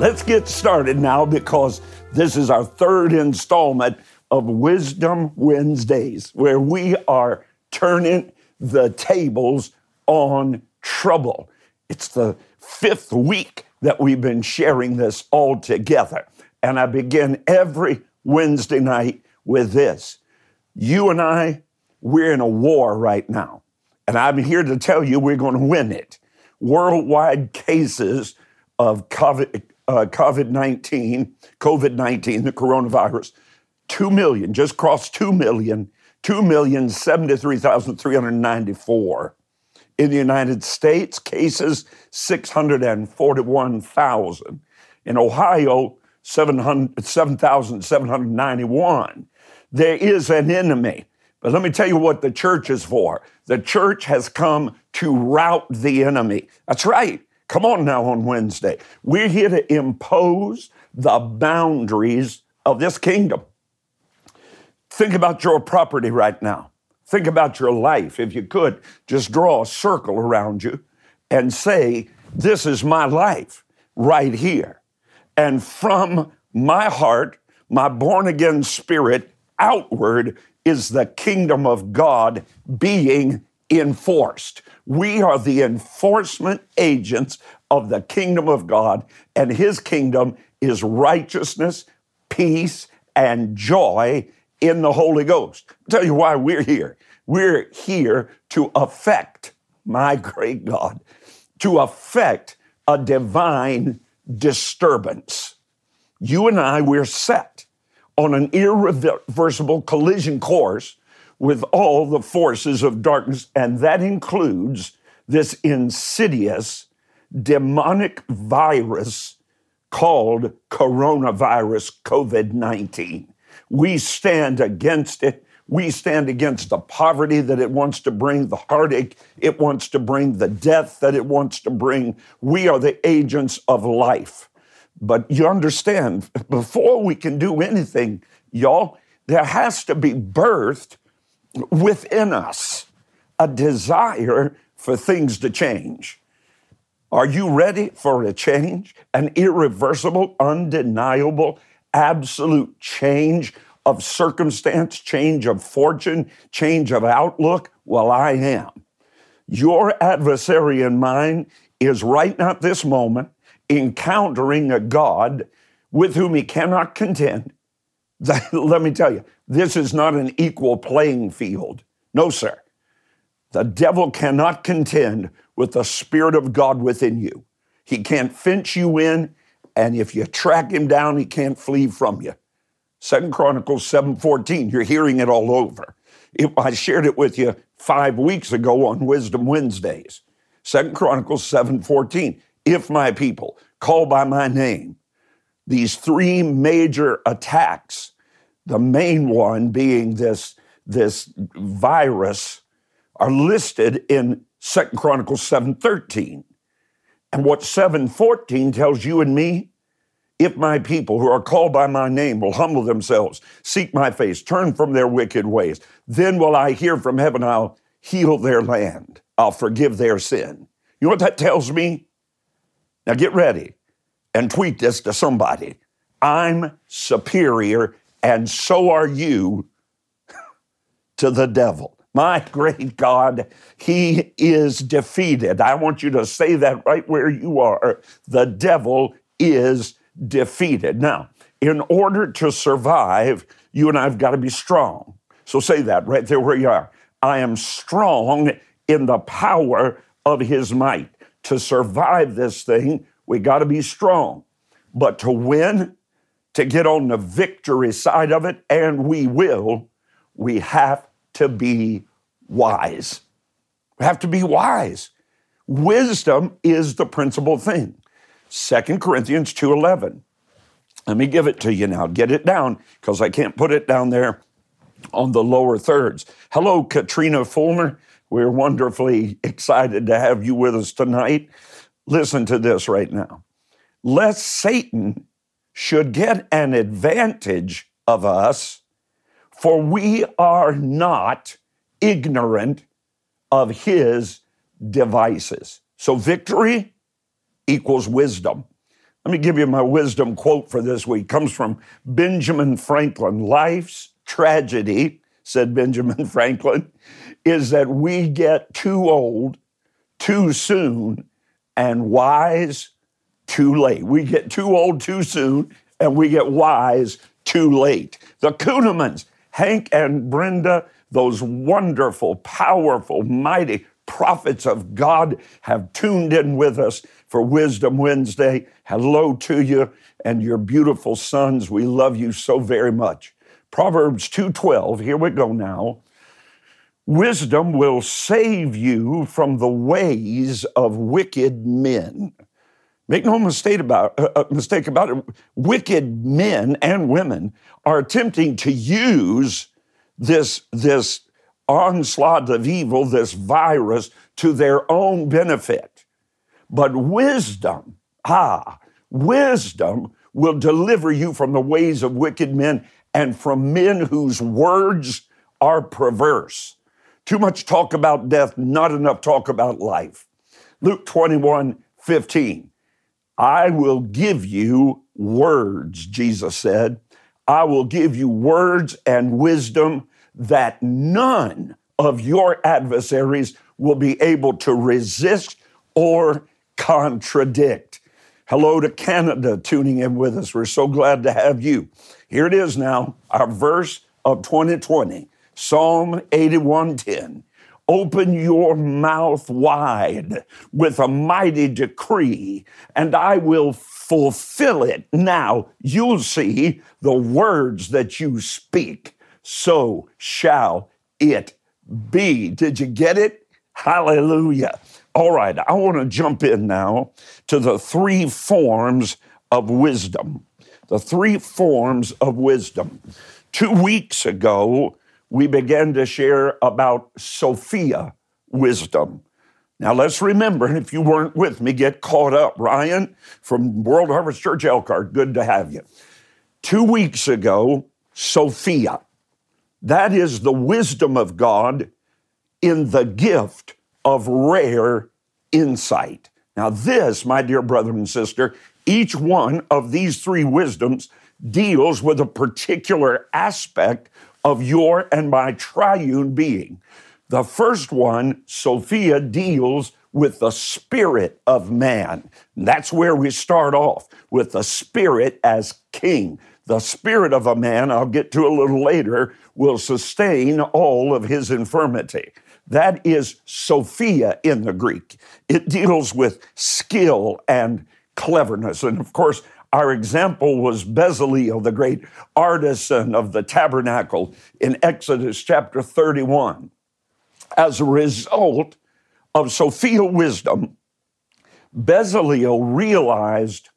Let's get started now because this is our third installment of Wisdom Wednesdays, where we are turning the tables on trouble. It's the fifth week that we've been sharing this all together. And I begin every Wednesday night with this. You and I, we're in a war right now. And I'm here to tell you we're going to win it. Worldwide cases of COVID, uh, COVID 19, COVID 19, the coronavirus, 2 million, just crossed 2 million, 2,073,394. In the United States, cases 641,000. In Ohio, 7,791. There is an enemy. But let me tell you what the church is for. The church has come to rout the enemy. That's right. Come on now on Wednesday. We're here to impose the boundaries of this kingdom. Think about your property right now. Think about your life. If you could, just draw a circle around you and say, This is my life right here. And from my heart, my born again spirit outward is the kingdom of God being enforced. We are the enforcement agents of the kingdom of God, and his kingdom is righteousness, peace, and joy in the Holy Ghost. I'll tell you why we're here. We're here to affect, my great God, to affect a divine disturbance. You and I, we're set on an irreversible collision course with all the forces of darkness, and that includes this insidious demonic virus called coronavirus COVID 19. We stand against it. We stand against the poverty that it wants to bring, the heartache it wants to bring, the death that it wants to bring. We are the agents of life. But you understand, before we can do anything, y'all, there has to be birthed within us a desire for things to change. Are you ready for a change? An irreversible, undeniable, absolute change of circumstance, change of fortune, change of outlook? Well, I am. Your adversary and mine is right now at this moment encountering a God with whom he cannot contend. Let me tell you, this is not an equal playing field. No, sir. The devil cannot contend with the Spirit of God within you. He can't fence you in, and if you track him down, he can't flee from you. Second Chronicles 7:14, you're hearing it all over. It, I shared it with you five weeks ago on Wisdom Wednesdays. Second Chronicles 7:14, if my people call by my name, these three major attacks the main one being this, this virus, are listed in Second Chronicles 7:13. And what 7:14 tells you and me, if my people who are called by my name will humble themselves, seek my face, turn from their wicked ways, then will I hear from heaven, I'll heal their land, I'll forgive their sin. You know what that tells me? Now get ready and tweet this to somebody. I'm superior and so are you to the devil. My great God, he is defeated. I want you to say that right where you are. The devil is defeated. Now, in order to survive, you and I have got to be strong. So say that right there where you are. I am strong in the power of his might. To survive this thing, we got to be strong. But to win, to get on the victory side of it, and we will, we have to be wise. We have to be wise. Wisdom is the principal thing. 2 Corinthians 2:11. Let me give it to you now. Get it down because I can't put it down there on the lower thirds. Hello, Katrina Fulmer. We're wonderfully excited to have you with us tonight. Listen to this right now. Lest Satan should get an advantage of us, for we are not ignorant of his devices. So victory equals wisdom. Let me give you my wisdom quote for this week. It comes from Benjamin Franklin. Life's tragedy, said Benjamin Franklin, is that we get too old too soon and wise too late. We get too old too soon and we get wise too late. The Kunnemans, Hank and Brenda, those wonderful, powerful, mighty prophets of God have tuned in with us for Wisdom Wednesday. Hello to you and your beautiful sons. We love you so very much. Proverbs 2:12, here we go now. Wisdom will save you from the ways of wicked men. Make no mistake about, uh, uh, mistake about it. Wicked men and women are attempting to use this, this onslaught of evil, this virus, to their own benefit. But wisdom, ah, wisdom will deliver you from the ways of wicked men and from men whose words are perverse. Too much talk about death, not enough talk about life. Luke 21 15. I will give you words, Jesus said. I will give you words and wisdom that none of your adversaries will be able to resist or contradict. Hello to Canada tuning in with us. We're so glad to have you. Here it is now, our verse of 2020. Psalm 81:10. Open your mouth wide with a mighty decree, and I will fulfill it. Now you'll see the words that you speak. So shall it be. Did you get it? Hallelujah. All right, I want to jump in now to the three forms of wisdom. The three forms of wisdom. Two weeks ago, we began to share about Sophia wisdom. Now let's remember, and if you weren't with me, get caught up. Ryan from World Harvest Church Elkhart, good to have you. Two weeks ago, Sophia. That is the wisdom of God in the gift of rare insight. Now, this, my dear brother and sister, each one of these three wisdoms deals with a particular aspect of your and my triune being. The first one, Sophia, deals with the spirit of man. That's where we start off with the spirit as king. The spirit of a man, I'll get to a little later, will sustain all of his infirmity. That is Sophia in the Greek. It deals with skill and cleverness. And of course, our example was Bezalel, the great artisan of the tabernacle in Exodus chapter 31. As a result of Sophia wisdom, Bezalel realized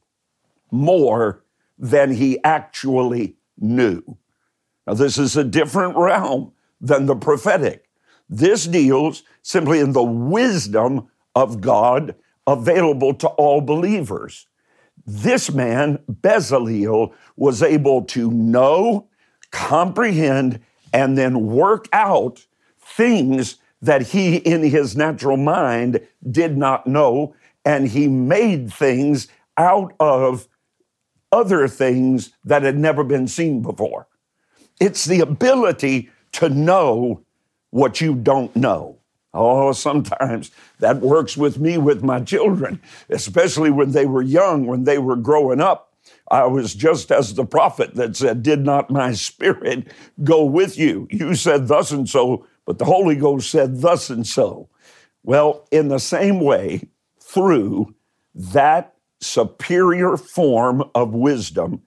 more than he actually knew. Now, this is a different realm than the prophetic. This deals simply in the wisdom of God available to all believers. This man, Bezalel, was able to know, comprehend, and then work out things that he in his natural mind did not know. And he made things out of other things that had never been seen before. It's the ability to know what you don't know. Oh, sometimes that works with me with my children, especially when they were young, when they were growing up. I was just as the prophet that said, Did not my spirit go with you? You said thus and so, but the Holy Ghost said thus and so. Well, in the same way, through that superior form of wisdom,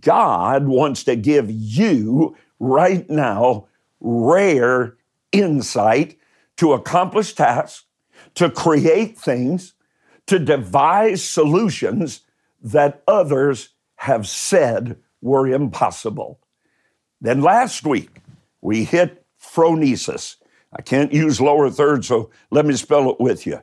God wants to give you right now rare insight to accomplish tasks, to create things, to devise solutions that others have said were impossible. Then last week, we hit phronesis. I can't use lower third, so let me spell it with you.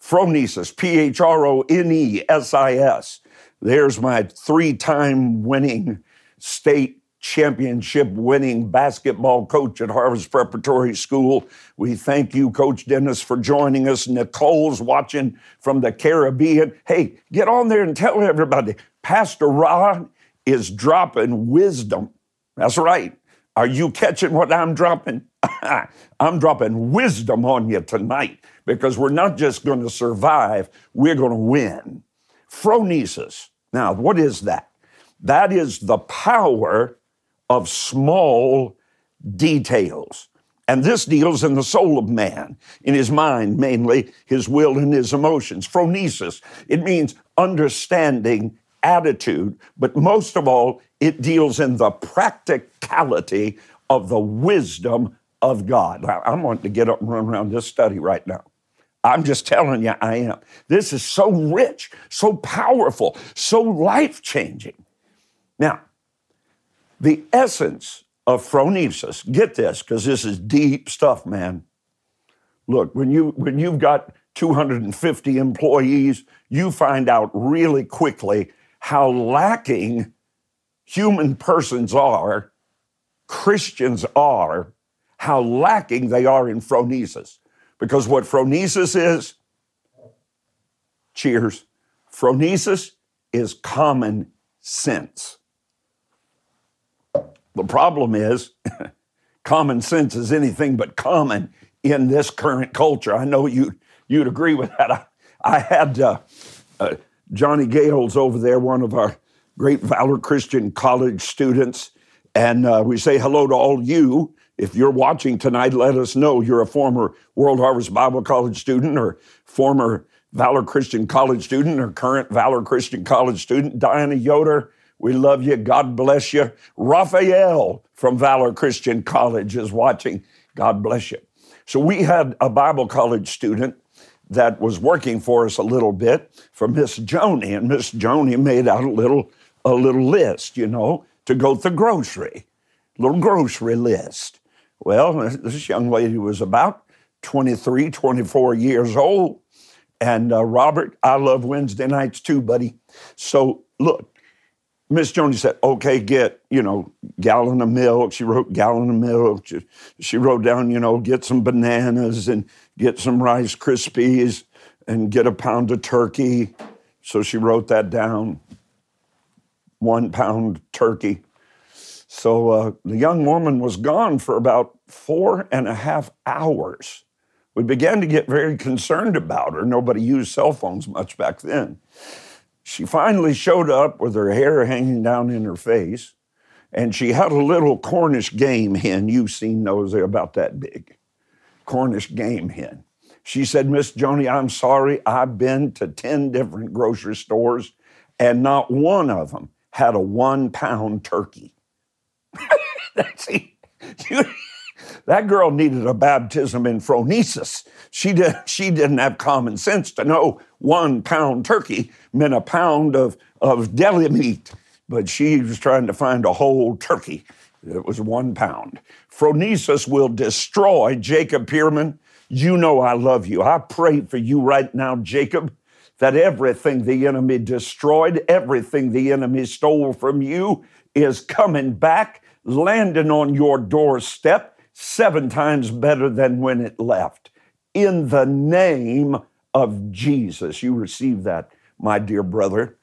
Phronesis, P H R O N E S I S. There's my three time winning state championship winning basketball coach at Harvest Preparatory School. We thank you, Coach Dennis, for joining us. Nicole's watching from the Caribbean. Hey, get on there and tell everybody Pastor Rod is dropping wisdom. That's right. Are you catching what I'm dropping? I'm dropping wisdom on you tonight because we're not just going to survive, we're going to win. Phronesis. Now, what is that? That is the power of small details. And this deals in the soul of man, in his mind mainly, his will and his emotions. Phronesis, it means understanding attitude, but most of all, it deals in the practicality of the wisdom of God. I'm wanting to get up and run around this study right now. I'm just telling you, I am. This is so rich, so powerful, so life changing. Now, the essence of phronesis, get this, because this is deep stuff, man. Look, when, you, when you've got 250 employees, you find out really quickly how lacking human persons are, Christians are, how lacking they are in phronesis. Because what phronesis is, cheers, phronesis is common sense. The problem is, common sense is anything but common in this current culture. I know you, you'd agree with that. I, I had uh, uh, Johnny Gales over there, one of our great Valor Christian College students, and uh, we say hello to all you if you're watching tonight, let us know you're a former World Harvest Bible College student or former Valor Christian College student or current Valor Christian College student. Diana Yoder, we love you. God bless you. Raphael from Valor Christian College is watching. God bless you. So we had a Bible college student that was working for us a little bit for Miss Joni, and Miss Joni made out a little a little list, you know, to go to the grocery, little grocery list. Well, this young lady was about 23, 24 years old. And uh, Robert, I love Wednesday nights too, buddy. So look, Miss Joni said, okay, get, you know, gallon of milk. She wrote gallon of milk. She, she wrote down, you know, get some bananas and get some Rice Krispies and get a pound of turkey. So she wrote that down. One pound turkey. So uh, the young woman was gone for about four and a half hours. We began to get very concerned about her. Nobody used cell phones much back then. She finally showed up with her hair hanging down in her face, and she had a little Cornish game hen. You've seen those, they're about that big. Cornish game hen. She said, Miss Joni, I'm sorry, I've been to 10 different grocery stores, and not one of them had a one pound turkey. See, you, that girl needed a baptism in phronesis. She, did, she didn't have common sense to know one pound turkey meant a pound of, of deli meat, but she was trying to find a whole turkey. It was one pound. Phronesis will destroy Jacob Pierman. You know I love you. I pray for you right now, Jacob, that everything the enemy destroyed, everything the enemy stole from you is coming back landing on your doorstep seven times better than when it left. In the name of Jesus. You receive that, my dear brother.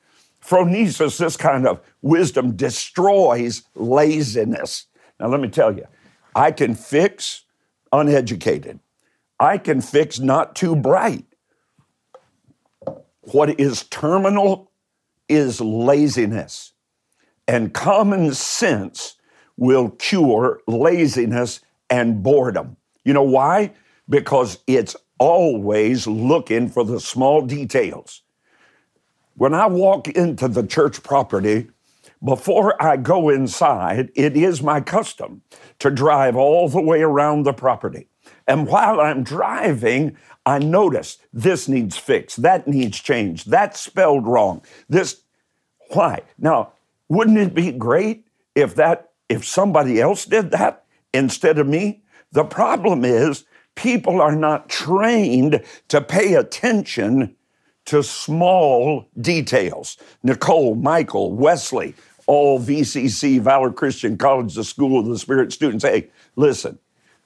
Phronesis, this kind of wisdom destroys laziness. Now, let me tell you, I can fix uneducated, I can fix not too bright. What is terminal is laziness. And common sense will cure laziness and boredom. You know why? Because it's always looking for the small details. When I walk into the church property, before I go inside, it is my custom to drive all the way around the property. And while I'm driving, I notice this needs fixed, that needs changed, that's spelled wrong. This, why? Now, wouldn't it be great if that if somebody else did that instead of me. The problem is people are not trained to pay attention to small details. Nicole, Michael, Wesley, all VCC, Valor Christian College, the School of the Spirit students. Hey, listen,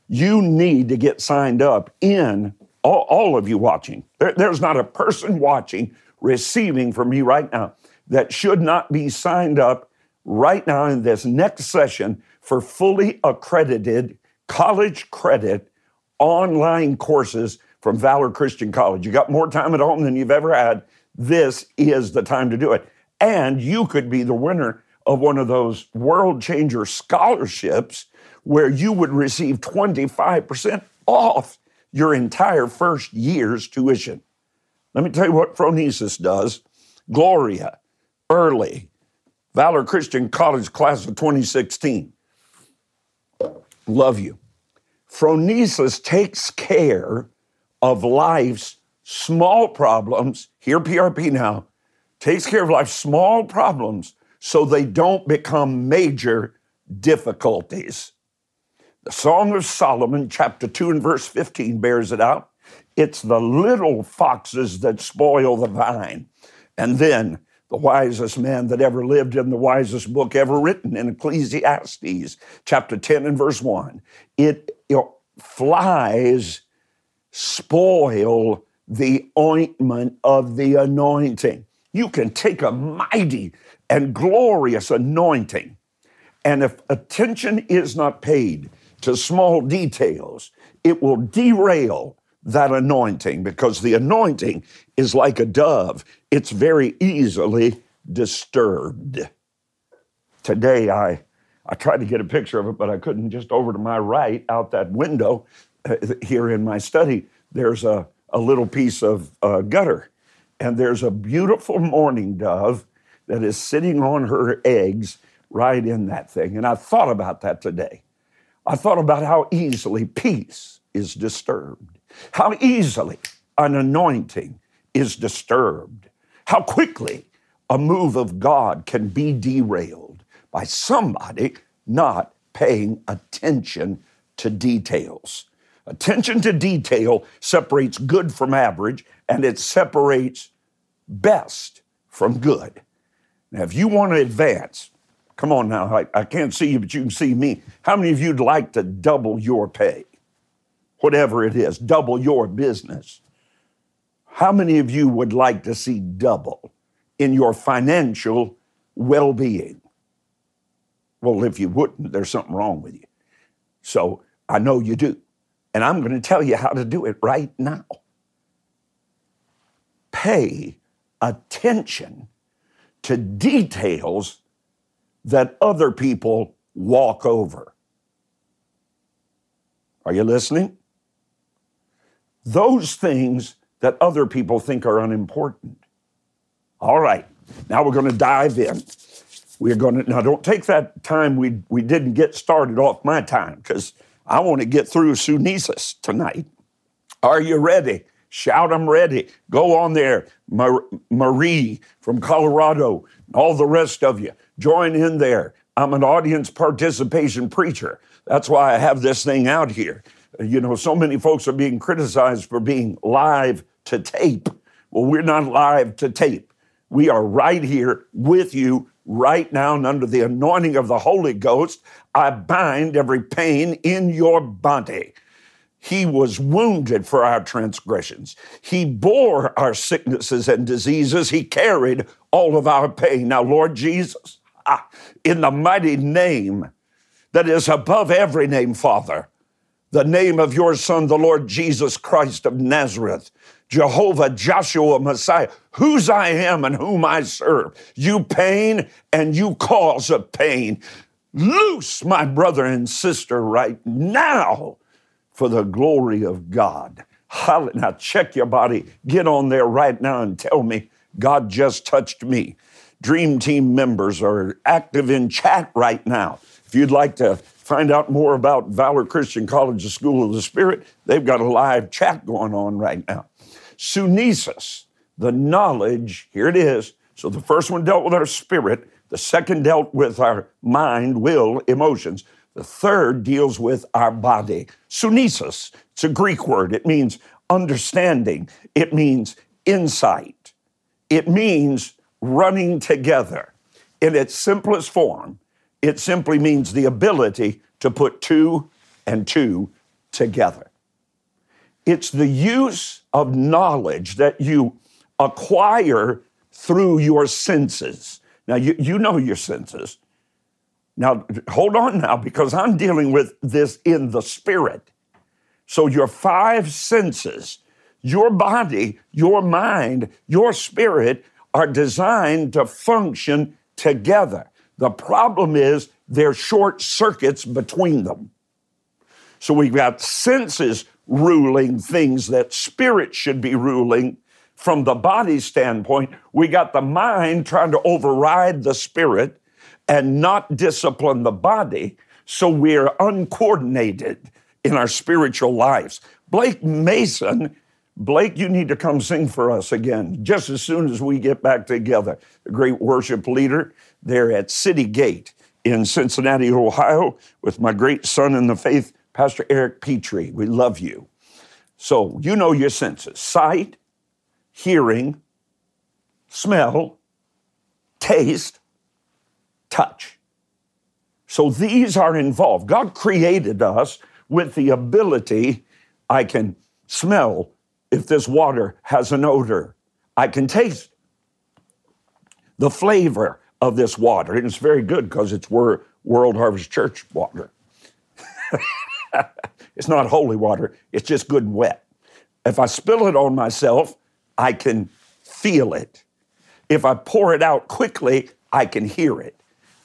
you need to get signed up in, all, all of you watching. There, there's not a person watching, receiving from me right now that should not be signed up right now in this next session for fully accredited college credit online courses from Valor Christian College. You got more time at home than you've ever had. This is the time to do it. And you could be the winner of one of those world changer scholarships where you would receive 25% off your entire first year's tuition. Let me tell you what Phronesis does. Gloria, early, Valor Christian College class of 2016. Love you. Phronesis takes care of life's small problems. Hear PRP now. Takes care of life's small problems so they don't become major difficulties. The Song of Solomon, chapter 2 and verse 15, bears it out. It's the little foxes that spoil the vine. And then the wisest man that ever lived in the wisest book ever written in Ecclesiastes, chapter 10 and verse 1. It, know, flies spoil the ointment of the anointing. You can take a mighty and glorious anointing, and if attention is not paid to small details, it will derail that anointing because the anointing is like a dove, it's very easily disturbed. Today, I, I tried to get a picture of it, but I couldn't. Just over to my right, out that window uh, here in my study, there's a, a little piece of uh, gutter. And there's a beautiful mourning dove that is sitting on her eggs right in that thing. And I thought about that today. I thought about how easily peace is disturbed how easily an anointing is disturbed, how quickly a move of God can be derailed by somebody not paying attention to details. Attention to detail separates good from average, and it separates best from good. Now, if you want to advance, come on now, I, I can't see you, but you can see me. How many of you'd like to double your pay? Whatever it is, double your business. How many of you would like to see double in your financial well being? Well, if you wouldn't, there's something wrong with you. So I know you do. And I'm going to tell you how to do it right now. Pay attention to details that other people walk over. Are you listening? Those things that other people think are unimportant. All right, now we're going to dive in. We're going to, now don't take that time we, we didn't get started off my time because I want to get through Sunesis tonight. Are you ready? Shout, I'm ready. Go on there. Mar- Marie from Colorado, all the rest of you, join in there. I'm an audience participation preacher. That's why I have this thing out here. You know, so many folks are being criticized for being live to tape. Well, we're not live to tape. We are right here with you right now, and under the anointing of the Holy Ghost, I bind every pain in your body. He was wounded for our transgressions. He bore our sicknesses and diseases. He carried all of our pain. Now, Lord Jesus, in the mighty name that is above every name, Father, the name of your Son, the Lord Jesus Christ of Nazareth, Jehovah, Joshua, Messiah, whose I am and whom I serve. You pain and you cause of pain. Loose, my brother and sister, right now for the glory of God. Now, check your body. Get on there right now and tell me God just touched me. Dream Team members are active in chat right now. If you'd like to find out more about Valor Christian College, the School of the Spirit, they've got a live chat going on right now. Sunesis, the knowledge, here it is. So the first one dealt with our spirit, the second dealt with our mind, will, emotions. The third deals with our body. Sunesis, it's a Greek word. It means understanding, it means insight, it means running together. In its simplest form, it simply means the ability to put two and two together. It's the use of knowledge that you acquire through your senses. Now, you, you know your senses. Now, hold on now, because I'm dealing with this in the spirit. So, your five senses, your body, your mind, your spirit are designed to function together. The problem is there's short circuits between them. So we've got senses ruling things that spirit should be ruling from the body standpoint. We got the mind trying to override the spirit and not discipline the body. So we're uncoordinated in our spiritual lives. Blake Mason, Blake, you need to come sing for us again just as soon as we get back together. A great worship leader there at City Gate in Cincinnati, Ohio, with my great son in the faith, Pastor Eric Petrie. We love you. So, you know your senses sight, hearing, smell, taste, touch. So, these are involved. God created us with the ability I can smell if this water has an odor, I can taste the flavor of this water. And it's very good because it's World Harvest Church water. it's not holy water, it's just good and wet. If I spill it on myself, I can feel it. If I pour it out quickly, I can hear it.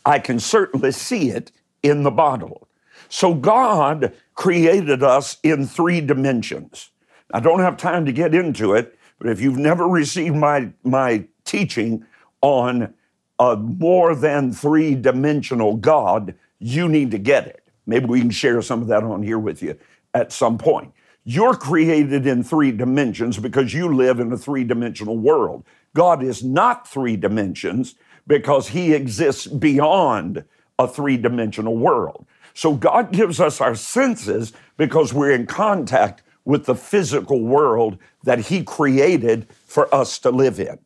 I can certainly see it in the bottle. So God created us in three dimensions. I don't have time to get into it, but if you've never received my, my teaching on a more than three dimensional God, you need to get it. Maybe we can share some of that on here with you at some point. You're created in three dimensions because you live in a three dimensional world. God is not three dimensions because he exists beyond a three dimensional world. So God gives us our senses because we're in contact with the physical world that he created for us to live in.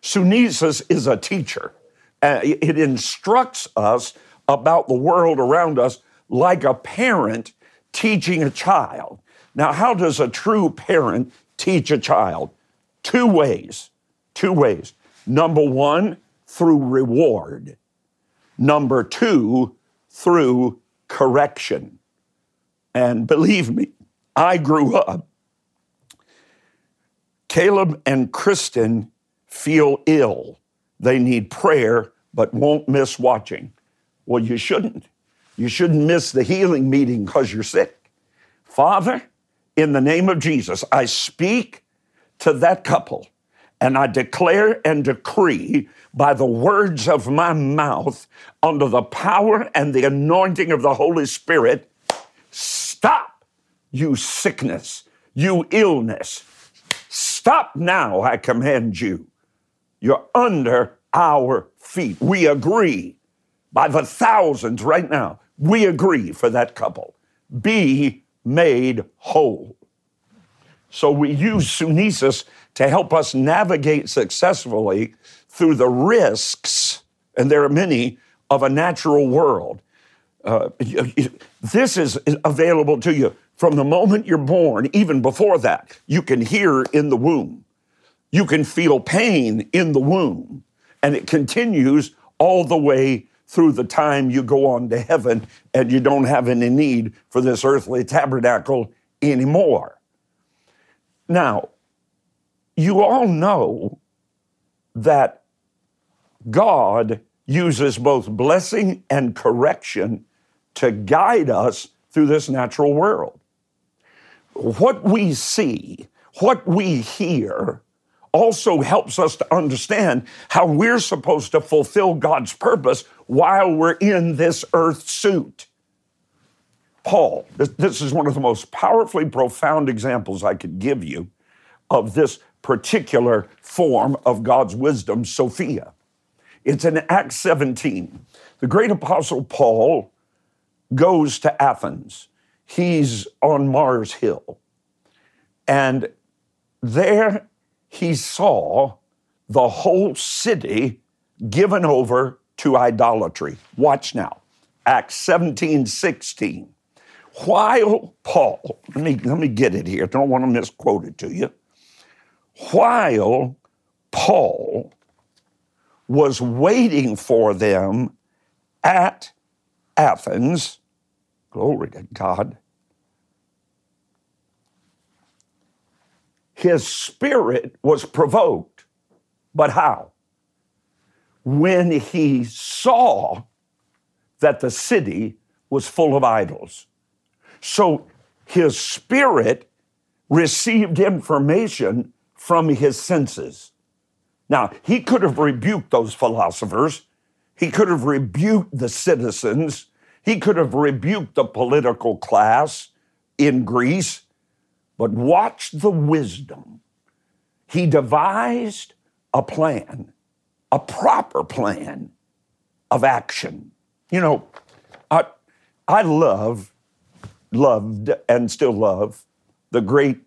Sunesis is a teacher. Uh, it instructs us about the world around us like a parent teaching a child. Now, how does a true parent teach a child? Two ways. Two ways. Number one, through reward. Number two, through correction. And believe me, I grew up. Caleb and Kristen feel ill. They need prayer, but won't miss watching. Well, you shouldn't. You shouldn't miss the healing meeting because you're sick. Father, in the name of Jesus, I speak to that couple and I declare and decree by the words of my mouth, under the power and the anointing of the Holy Spirit, stop you sickness, you illness. Stop now, I command you. You're under our feet. We agree by the thousands right now. We agree for that couple. Be made whole. So we use Sunesis to help us navigate successfully through the risks, and there are many, of a natural world. Uh, this is available to you from the moment you're born, even before that, you can hear in the womb. You can feel pain in the womb. And it continues all the way through the time you go on to heaven and you don't have any need for this earthly tabernacle anymore. Now, you all know that God uses both blessing and correction to guide us through this natural world what we see, what we hear, also helps us to understand how we're supposed to fulfill God's purpose while we're in this earth suit. Paul, this, is one of the most powerfully profound examples I could give you of this particular form of God's wisdom, Sophia. It's in Acts 17. The great apostle Paul goes to Athens he's on Mars Hill. And there he saw the whole city given over to idolatry. Watch now. Acts 17 16. While Paul, let me, let me get it here, don't want to misquote it to you. While Paul was waiting for them at Athens, glory to God, his spirit was provoked. But how? When he saw that the city was full of idols. So his spirit received information from his senses. Now, he could have rebuked those philosophers. He could have rebuked the citizens. He could have rebuked the political class in Greece. But watch the wisdom. He devised a plan, a proper plan of action. You know, I, I love, loved, and still love the great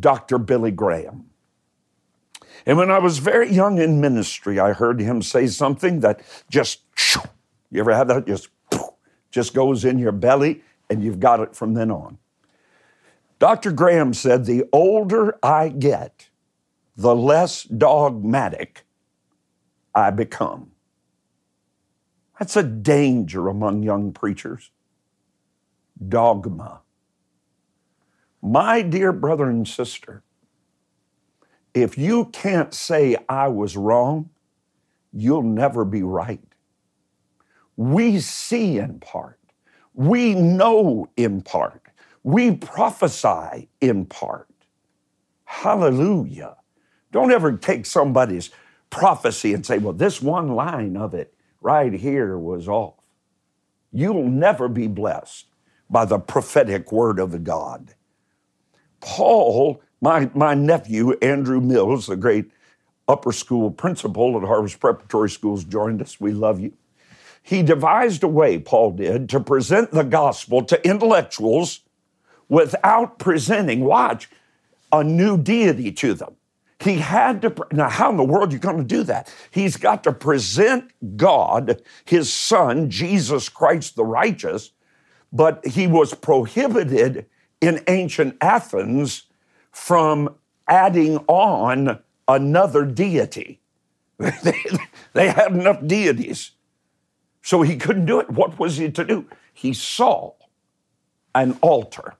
Dr. Billy Graham. And when I was very young in ministry, I heard him say something that just, you ever have that? Just, just goes in your belly and you've got it from then on. Dr. Graham said, The older I get, the less dogmatic I become. That's a danger among young preachers. Dogma. My dear brother and sister, if you can't say I was wrong, you'll never be right. We see in part, we know in part, we prophesy in part. Hallelujah. Don't ever take somebody's prophecy and say, well, this one line of it right here was off. You'll never be blessed by the prophetic word of God. Paul, my, my nephew, Andrew Mills, the great upper school principal at Harvest Preparatory Schools, joined us. We love you. He devised a way, Paul did, to present the gospel to intellectuals without presenting, watch, a new deity to them. He had to, now, how in the world are you going to do that? He's got to present God, his son, Jesus Christ the righteous, but he was prohibited in ancient Athens from adding on another deity. they, they had enough deities. So he couldn't do it. What was he to do? He saw an altar.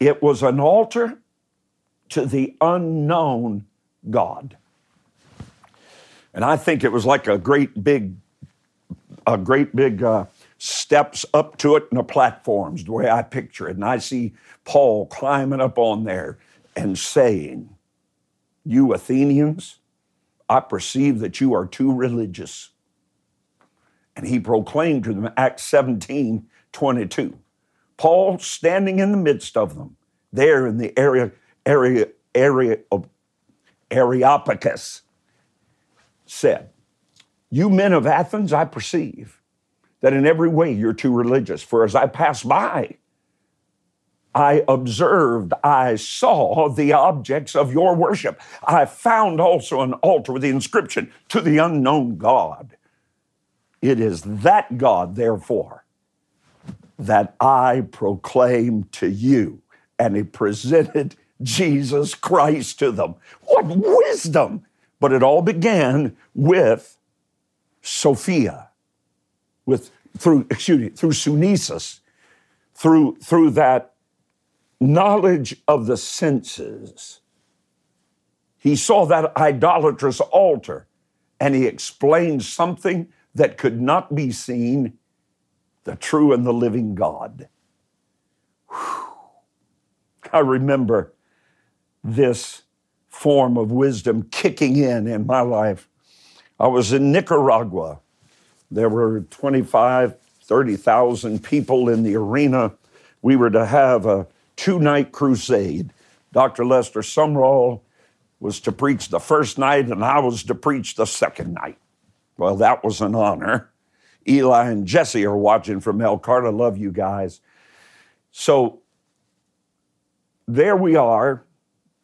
It was an altar to the unknown God. And I think it was like a great big, a great big uh, steps up to it and the platforms, the way I picture it. And I see Paul climbing up on there and saying, You Athenians, I perceive that you are too religious. And he proclaimed to them, Acts 17 22. Paul standing in the midst of them, there in the area area, area of Areopagus, said, You men of Athens, I perceive that in every way you're too religious. For as I passed by, I observed, I saw the objects of your worship. I found also an altar with the inscription, To the unknown God. It is that God, therefore, that I proclaim to you. And he presented Jesus Christ to them. What wisdom! But it all began with Sophia, with through excuse me, through sunesis, through through that knowledge of the senses. He saw that idolatrous altar and he explained something that could not be seen the true and the living God. Whew. I remember this form of wisdom kicking in in my life. I was in Nicaragua. There were 25, 30,000 people in the arena. We were to have a two night crusade. Dr. Lester Sumrall was to preach the first night, and I was to preach the second night. Well, that was an honor. Eli and Jesse are watching from Elkhart. I love you guys. So there we are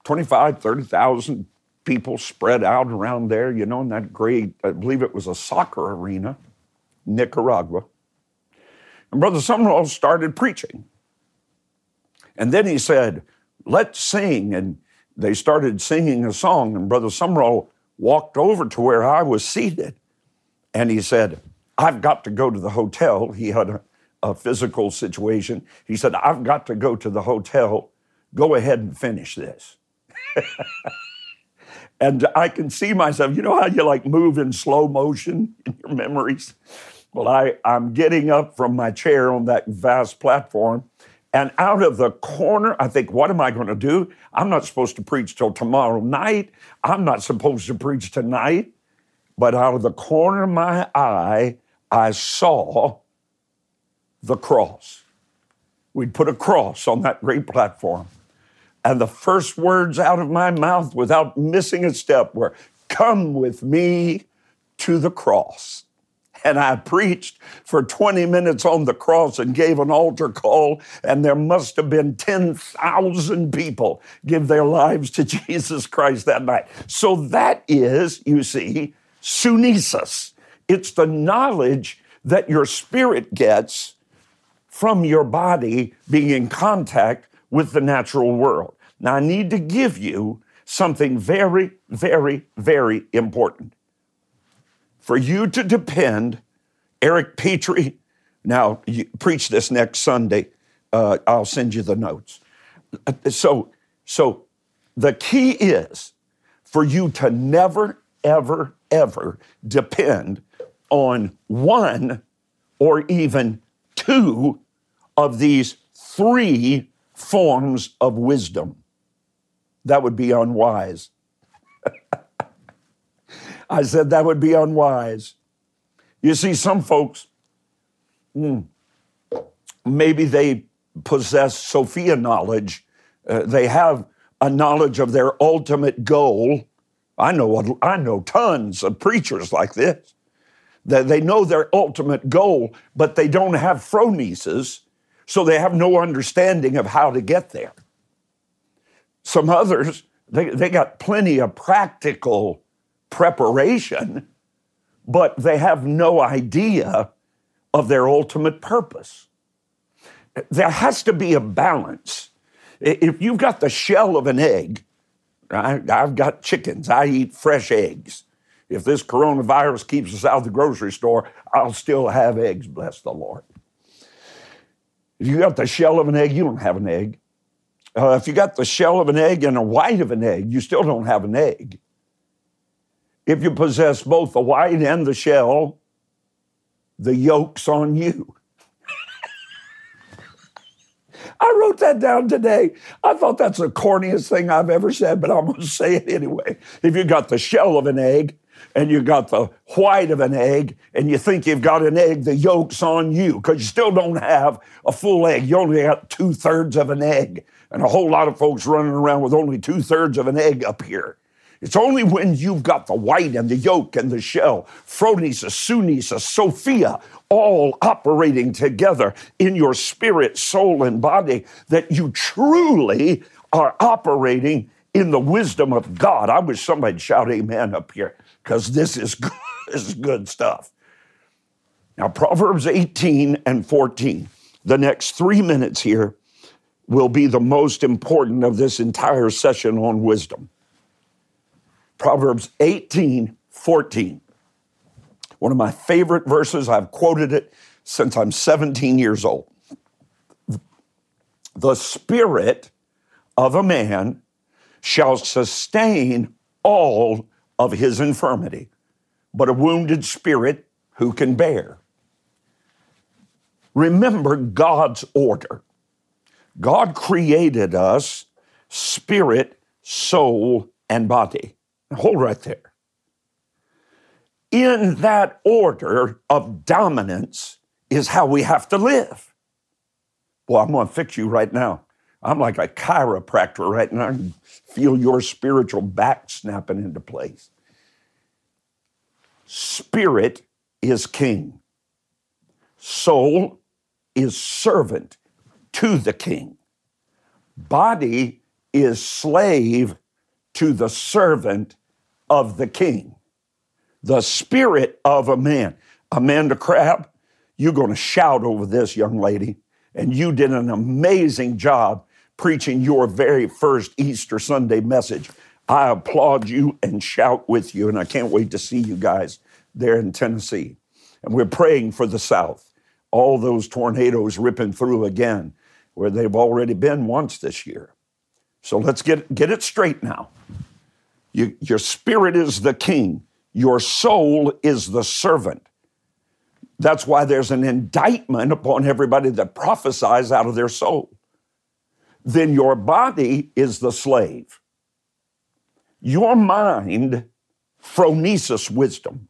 25, 30,000 people spread out around there, you know, in that great, I believe it was a soccer arena, Nicaragua. And Brother Sumrall started preaching. And then he said, Let's sing. And they started singing a song, and Brother Sumrall walked over to where I was seated. And he said, I've got to go to the hotel. He had a, a physical situation. He said, I've got to go to the hotel. Go ahead and finish this. and I can see myself, you know how you like move in slow motion in your memories? Well, I, I'm getting up from my chair on that vast platform, and out of the corner, I think, what am I going to do? I'm not supposed to preach till tomorrow night. I'm not supposed to preach tonight. But out of the corner of my eye, I saw the cross. We'd put a cross on that great platform. And the first words out of my mouth without missing a step were, Come with me to the cross and I preached for 20 minutes on the cross and gave an altar call, and there must have been 10,000 people give their lives to Jesus Christ that night. So that is, you see, sunesis. It's the knowledge that your spirit gets from your body being in contact with the natural world. Now, I need to give you something very, very, very important for you to depend, Eric Petrie. Now, you preach this next Sunday. Uh, I'll send you the notes. Uh, so, so the key is for you to never, ever, ever depend on one or even two of these three forms of wisdom. That would be unwise. I said that would be unwise. You see, some folks, hmm, maybe they possess Sophia knowledge. Uh, they have a knowledge of their ultimate goal. I know, I know tons of preachers like this. They know their ultimate goal, but they don't have phronesis, so they have no understanding of how to get there. Some others, they, they got plenty of practical preparation, but they have no idea of their ultimate purpose. There has to be a balance. If you've got the shell of an egg, I, have got chickens, I eat fresh eggs. If this coronavirus keeps us out of the grocery store, I'll still have eggs, bless the Lord. If you got the shell of an egg, you don't have an egg. Uh, if you got the shell of an egg and a white of an egg, you still don't have an egg. If you possess both the white and the shell, the yolk's on you. I wrote that down today. I thought that's the corniest thing I've ever said, but I'm going to say it anyway. If you got the shell of an egg and you got the white of an egg and you think you've got an egg, the yolk's on you because you still don't have a full egg. You only got two thirds of an egg. And a whole lot of folks running around with only two thirds of an egg up here. It's only when you've got the white and the yolk and the shell, phronesis, sunesis, Sophia, all operating together in your spirit, soul, and body, that you truly are operating in the wisdom of God. I wish somebody'd shout amen up here because this is good, this is good stuff. Now, Proverbs 18 and 14, the next three minutes here will be the most important of this entire session on wisdom. Proverbs 18, 14. One of my favorite verses, I've quoted it since I'm 17 years old. The spirit of a man shall sustain all of his infirmity, but a wounded spirit who can bear? Remember God's order. God created us spirit, soul, and body. Hold right there. In that order of dominance is how we have to live. Well, I'm going to fix you right now. I'm like a chiropractor right now. I feel your spiritual back snapping into place. Spirit is king, soul is servant to the king, body is slave to the servant of the king. The spirit of a man. Amanda Crabb, you're going to shout over this, young lady. And you did an amazing job preaching your very first Easter Sunday message. I applaud you and shout with you, and I can't wait to see you guys there in Tennessee. And we're praying for the South, all those tornadoes ripping through again, where they've already been once this year. So let's get, get it straight now. You, your spirit is the king, your soul is the servant. That's why there's an indictment upon everybody that prophesies out of their soul. Then your body is the slave. Your mind, phronesis wisdom,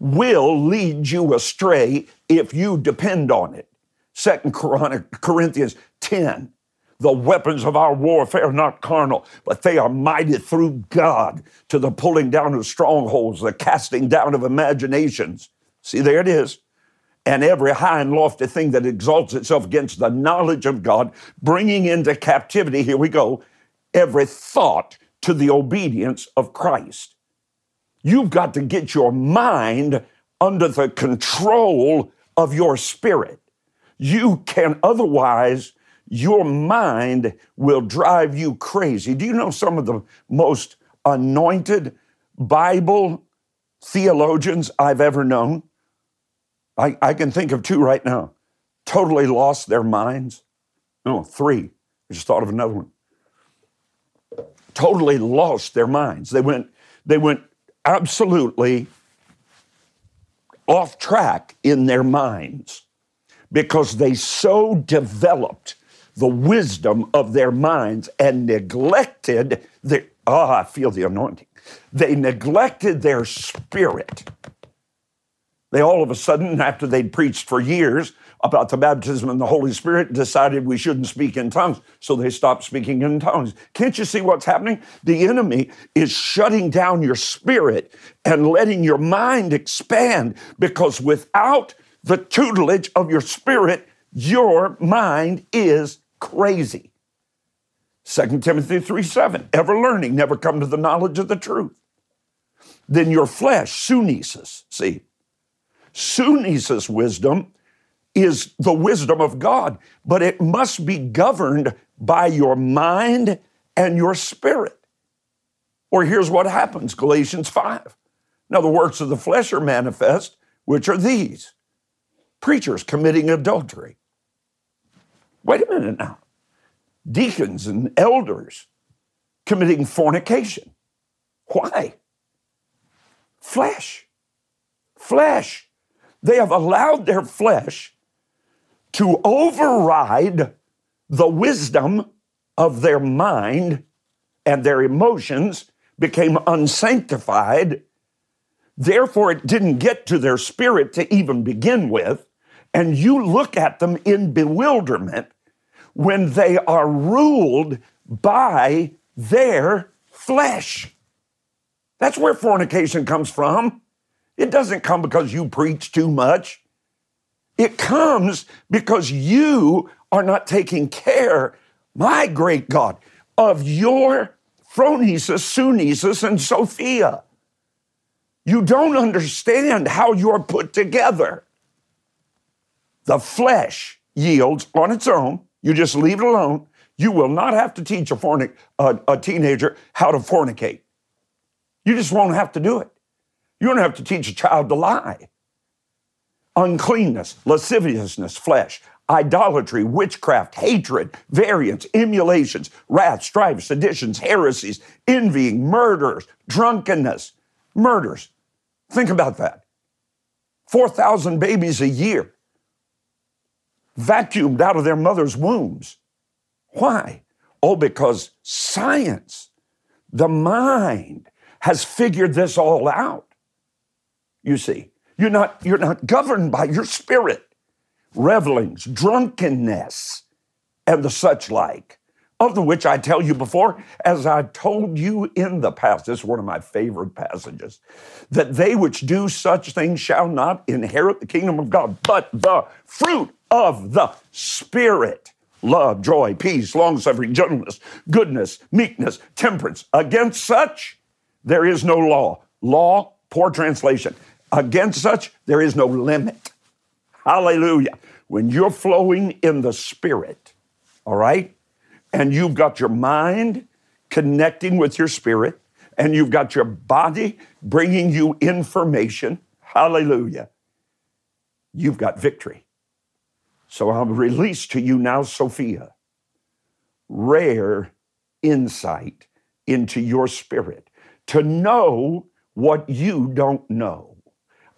will lead you astray if you depend on it. Second Corinthians 10. The weapons of our warfare are not carnal, but they are mighty through God to the pulling down of strongholds, the casting down of imaginations. See, there it is. And every high and lofty thing that exalts itself against the knowledge of God, bringing into captivity, here we go, every thought to the obedience of Christ. You've got to get your mind under the control of your spirit. You can otherwise, your mind will drive you crazy. Do you know some of the most anointed Bible theologians I've ever known? I, I can think of two right now. Totally lost their minds. No, three. I just thought of another one. Totally lost their minds. They went, they went absolutely off track in their minds because they so developed the wisdom of their minds and neglected the ah, I feel the anointing. They neglected their spirit. They all of a sudden, after they'd preached for years about the baptism in the Holy Spirit, decided we shouldn't speak in tongues. So they stopped speaking in tongues. Can't you see what's happening? The enemy is shutting down your spirit and letting your mind expand because without the tutelage of your spirit, your mind is crazy. 2 Timothy 3 7, ever learning, never come to the knowledge of the truth. Then your flesh, sunesis, see, Sunesis wisdom is the wisdom of God, but it must be governed by your mind and your spirit. Or here's what happens Galatians 5. Now, the works of the flesh are manifest, which are these preachers committing adultery. Wait a minute now. Deacons and elders committing fornication. Why? Flesh. Flesh. They have allowed their flesh to override the wisdom of their mind and their emotions became unsanctified. Therefore, it didn't get to their spirit to even begin with. And you look at them in bewilderment when they are ruled by their flesh. That's where fornication comes from. It doesn't come because you preach too much. It comes because you are not taking care, my great God, of your phronesis, sunesis, and Sophia. You don't understand how you're put together. The flesh yields on its own. You just leave it alone. You will not have to teach a, fornic- a, a teenager how to fornicate. You just won't have to do it. You don't have to teach a child to lie. Uncleanness, lasciviousness, flesh, idolatry, witchcraft, hatred, variance, emulations, wrath, strife, seditions, heresies, envying, murders, drunkenness, murders. Think about that. 4,000 babies a year vacuumed out of their mother's wombs. Why? Oh, because science, the mind, has figured this all out you see. You're not, you're not governed by your spirit. Revelings, drunkenness, and the such like, of the which I tell you before, as I told you in the past, this is one of my favorite passages, that they which do such things shall not inherit the kingdom of God, but the fruit of the Spirit love, joy, peace, long suffering, gentleness, goodness, meekness, temperance. Against such, there is no law. Law, poor translation. Against such, there is no limit. Hallelujah. When you're flowing in the Spirit, all right, and you've got your mind connecting with your spirit, and you've got your body bringing you information, hallelujah, you've got victory. So I'll release to you now, Sophia, rare insight into your spirit to know what you don't know.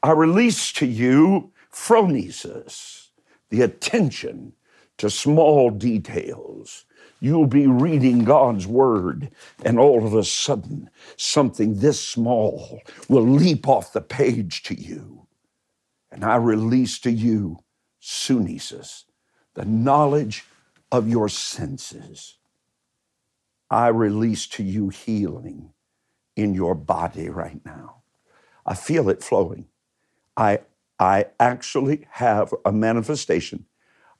I release to you phronesis, the attention to small details. You'll be reading God's word, and all of a sudden, something this small will leap off the page to you. And I release to you sunesis, the knowledge of your senses. I release to you healing in your body right now. I feel it flowing. I, I actually have a manifestation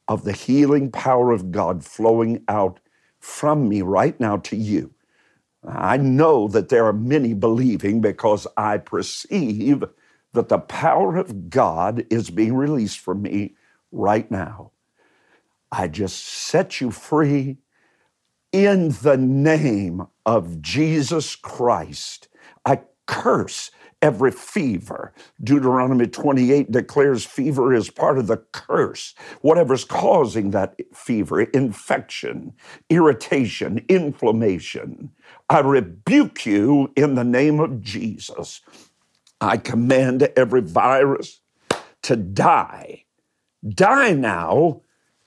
of the healing power of God flowing out from me right now to you. I know that there are many believing because I perceive that the power of God is being released from me right now. I just set you free in the name of Jesus Christ. I curse every fever. Deuteronomy 28 declares fever is part of the curse. Whatever's causing that fever, infection, irritation, inflammation, I rebuke you in the name of Jesus. I command every virus to die. Die now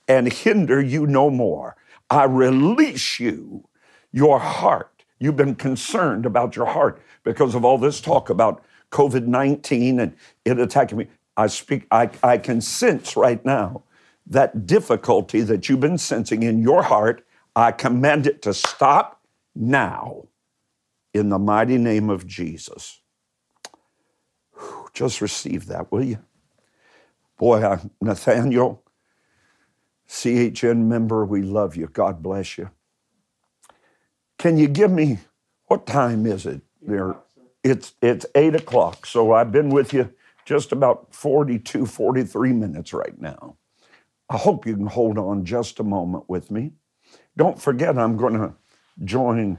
and hinder you no more. I release you, your heart. You've been concerned about your heart because of all this talk about COVID 19 and it attacking me. I speak, I, I can sense right now that difficulty that you've been sensing in your heart. I command it to stop now in the mighty name of Jesus. Just receive that, will you? Boy, I, Nathaniel, CHN member, we love you. God bless you. Can you give me, what time is it there? It's, it's eight o'clock, so I've been with you just about 42, 43 minutes right now. I hope you can hold on just a moment with me. Don't forget, I'm going to join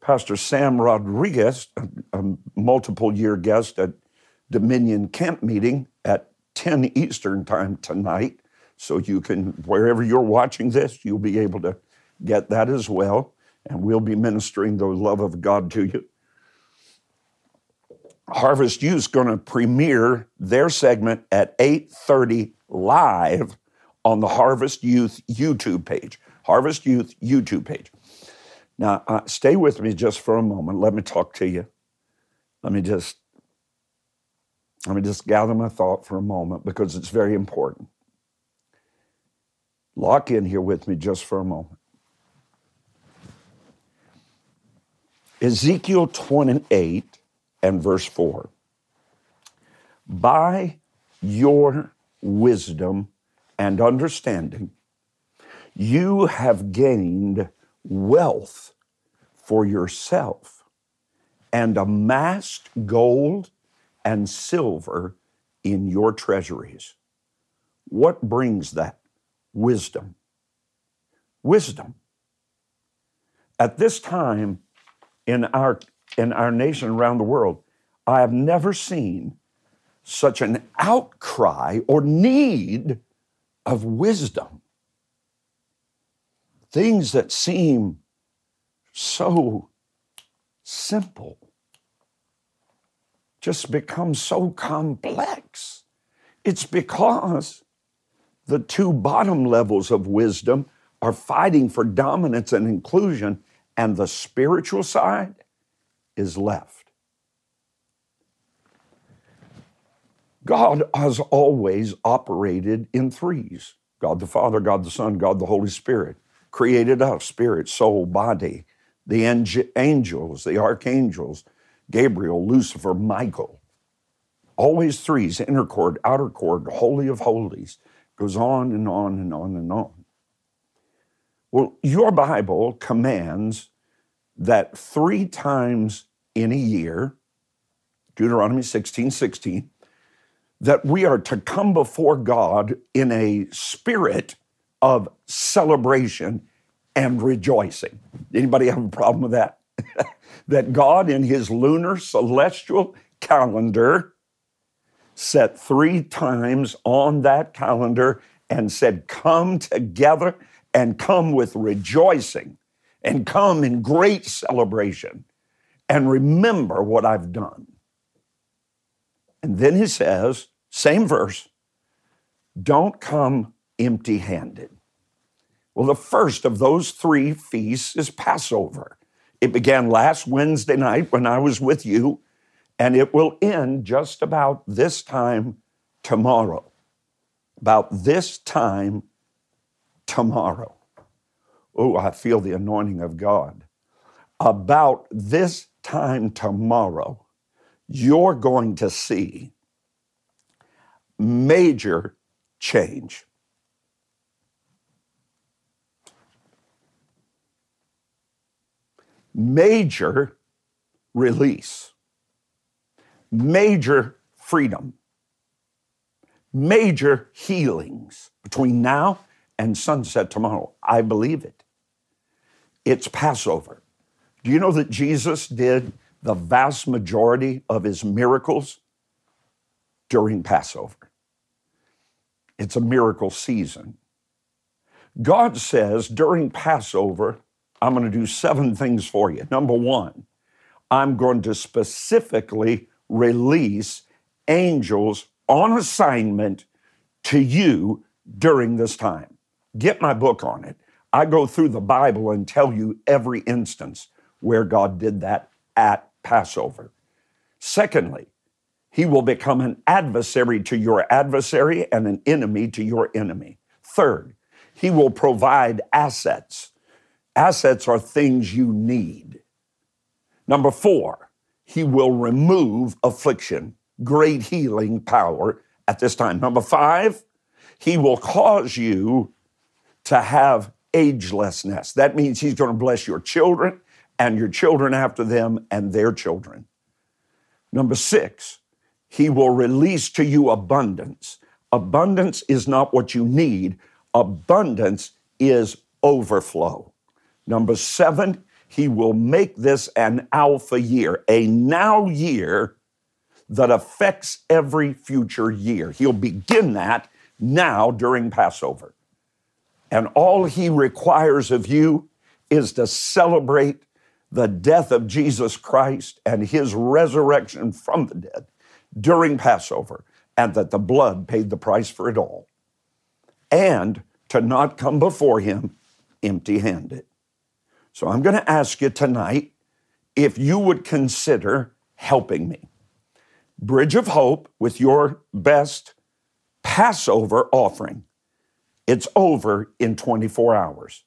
Pastor Sam Rodriguez, a, a multiple year guest at Dominion Camp Meeting at 10 Eastern Time tonight. So you can, wherever you're watching this, you'll be able to get that as well. And we'll be ministering the love of God to you. Harvest Youth is going to premiere their segment at 8:30 live on the Harvest Youth YouTube page. Harvest Youth YouTube page. Now, uh, stay with me just for a moment. Let me talk to you. Let me just let me just gather my thought for a moment because it's very important. Lock in here with me just for a moment. Ezekiel 28 and verse 4. By your wisdom and understanding, you have gained wealth for yourself and amassed gold and silver in your treasuries. What brings that? Wisdom. Wisdom. At this time in our in our nation around the world, I have never seen such an outcry or need of wisdom. Things that seem so simple just become so complex. It's because the two bottom levels of wisdom are fighting for dominance and inclusion, and the spiritual side is left. God has always operated in threes God the Father, God the Son, God the Holy Spirit created us spirit, soul, body, the angels, the archangels, Gabriel, Lucifer, Michael. Always threes inner court, outer court, holy of holies. Goes on and on and on and on. Well, your Bible commands that three times in a year, Deuteronomy 16 16, that we are to come before God in a spirit of celebration and rejoicing. Anybody have a problem with that? that God in his lunar celestial calendar set three times on that calendar and said, Come together and come with rejoicing and come in great celebration and remember what I've done. And then he says, same verse, don't come empty handed. Well, the first of those three feasts is Passover. It began last Wednesday night when I was with you, and it will end just about this time tomorrow. About this time tomorrow. Oh, I feel the anointing of God. About this time tomorrow, you're going to see major change. Major release, major freedom, major healings between now and sunset tomorrow. I believe it. It's Passover. Do you know that Jesus did the vast majority of his miracles during Passover? It's a miracle season. God says during Passover, I'm going to do seven things for you. Number one, I'm going to specifically release angels on assignment to you during this time. Get my book on it. I go through the Bible and tell you every instance where God did that at Passover. Secondly, he will become an adversary to your adversary and an enemy to your enemy. Third, he will provide assets. Assets are things you need. Number four, he will remove affliction, great healing power at this time. Number five, he will cause you to have agelessness. That means He's going to bless your children and your children after them and their children. Number six, He will release to you abundance. Abundance is not what you need, abundance is overflow. Number seven, He will make this an alpha year, a now year that affects every future year. He'll begin that now during Passover. And all he requires of you is to celebrate the death of Jesus Christ and his resurrection from the dead during Passover, and that the blood paid the price for it all. And to not come before him empty handed. So I'm going to ask you tonight if you would consider helping me. Bridge of Hope with your best Passover offering it's over in 24 hours.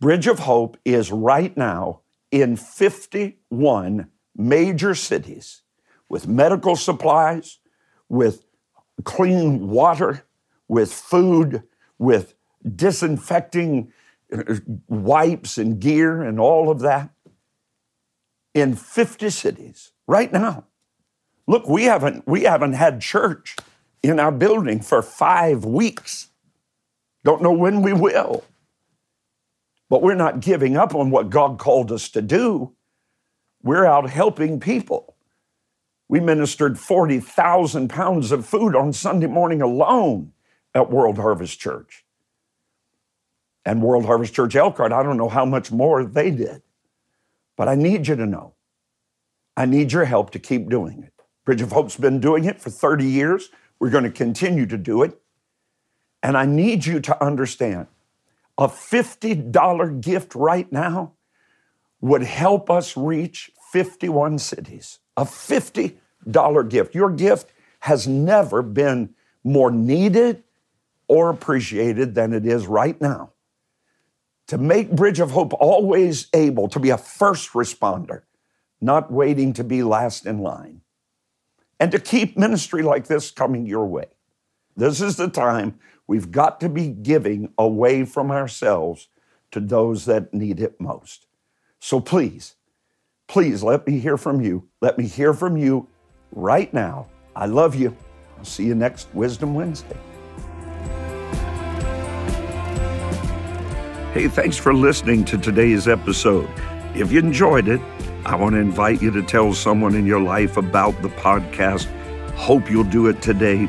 Bridge of Hope is right now in 51 major cities with medical supplies, with clean water, with food, with disinfecting uh, wipes and gear and all of that in 50 cities right now. Look, we haven't we haven't had church in our building for 5 weeks. Don't know when we will. But we're not giving up on what God called us to do. We're out helping people. We ministered 40,000 pounds of food on Sunday morning alone at World Harvest Church. And World Harvest Church Elkhart, I don't know how much more they did. But I need you to know, I need your help to keep doing it. Bridge of Hope's been doing it for 30 years. We're going to continue to do it. And I need you to understand a $50 gift right now would help us reach 51 cities. A $50 gift. Your gift has never been more needed or appreciated than it is right now. To make Bridge of Hope always able to be a first responder, not waiting to be last in line, and to keep ministry like this coming your way. This is the time We've got to be giving away from ourselves to those that need it most. So please, please let me hear from you. Let me hear from you right now. I love you. I'll see you next Wisdom Wednesday. Hey, thanks for listening to today's episode. If you enjoyed it, I want to invite you to tell someone in your life about the podcast. Hope you'll do it today.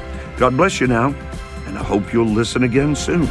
God bless you now, and I hope you'll listen again soon.